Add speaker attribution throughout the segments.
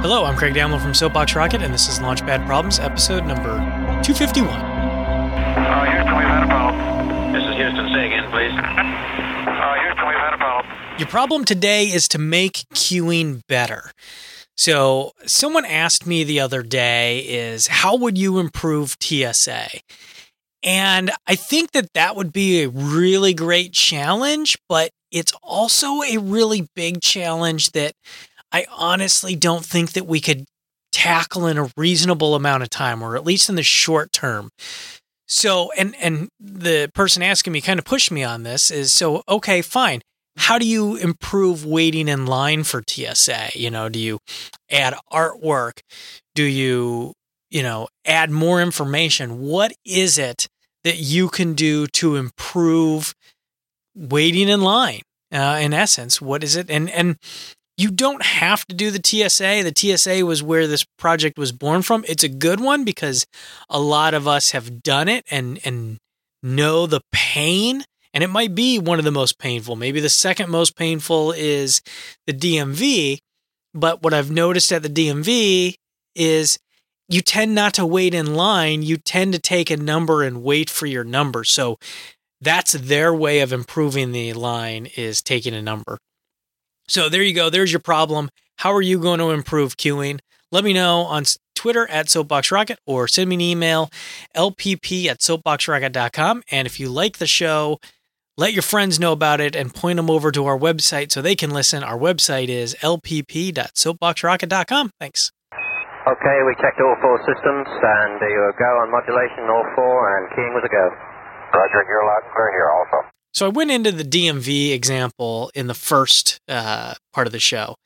Speaker 1: Hello, I'm Craig Damlow from Soapbox Rocket, and this is Launchpad Problems, episode number 251.
Speaker 2: Uh, Houston, we've had a problem.
Speaker 3: This is Houston. Say again, please.
Speaker 2: Uh, Houston, we've had a problem.
Speaker 1: Your problem today is to make queuing better. So, someone asked me the other day is how would you improve TSA? And I think that that would be a really great challenge, but it's also a really big challenge that I honestly don't think that we could tackle in a reasonable amount of time, or at least in the short term. So, and and the person asking me kind of pushed me on this is so okay, fine. How do you improve waiting in line for TSA? You know, do you add artwork? Do you, you know, add more information? What is it that you can do to improve waiting in line? Uh, in essence, what is it? And and you don't have to do the TSA. The TSA was where this project was born from. It's a good one because a lot of us have done it and and know the pain. And it might be one of the most painful. Maybe the second most painful is the DMV. But what I've noticed at the DMV is you tend not to wait in line. You tend to take a number and wait for your number. So that's their way of improving the line is taking a number. So there you go. There's your problem. How are you going to improve queuing? Let me know on Twitter at Soapbox Rocket or send me an email, lpp at soapboxrocket.com. And if you like the show, let your friends know about it and point them over to our website so they can listen. Our website is lpp.soapboxrocket.com. Thanks.
Speaker 3: Okay, we checked all four systems, and you were go on modulation, all four, and keying was a go.
Speaker 2: Roger, you're loud and clear here also.
Speaker 1: So I went into the DMV example in the first uh, part of the show.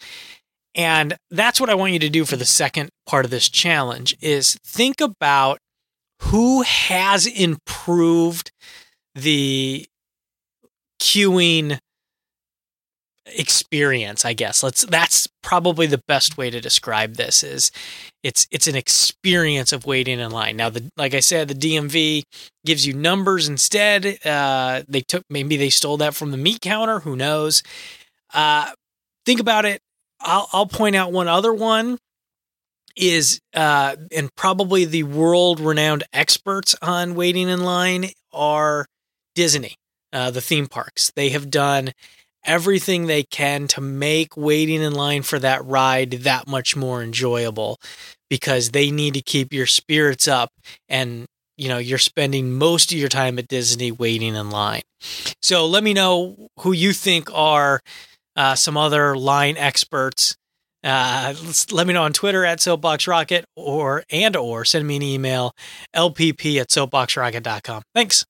Speaker 1: And that's what I want you to do for the second part of this challenge is think about who has improved the queuing experience i guess. Let's that's probably the best way to describe this is it's it's an experience of waiting in line. Now the like i said the dmv gives you numbers instead. Uh they took maybe they stole that from the meat counter. Who knows? Uh think about it. I'll i'll point out one other one is uh and probably the world renowned experts on waiting in line are disney uh the theme parks. They have done everything they can to make waiting in line for that ride that much more enjoyable because they need to keep your spirits up and you know you're spending most of your time at Disney waiting in line. So let me know who you think are uh, some other line experts. Uh, let me know on Twitter at Soapbox Rocket or and or send me an email lpp at soapboxrocket.com. Thanks.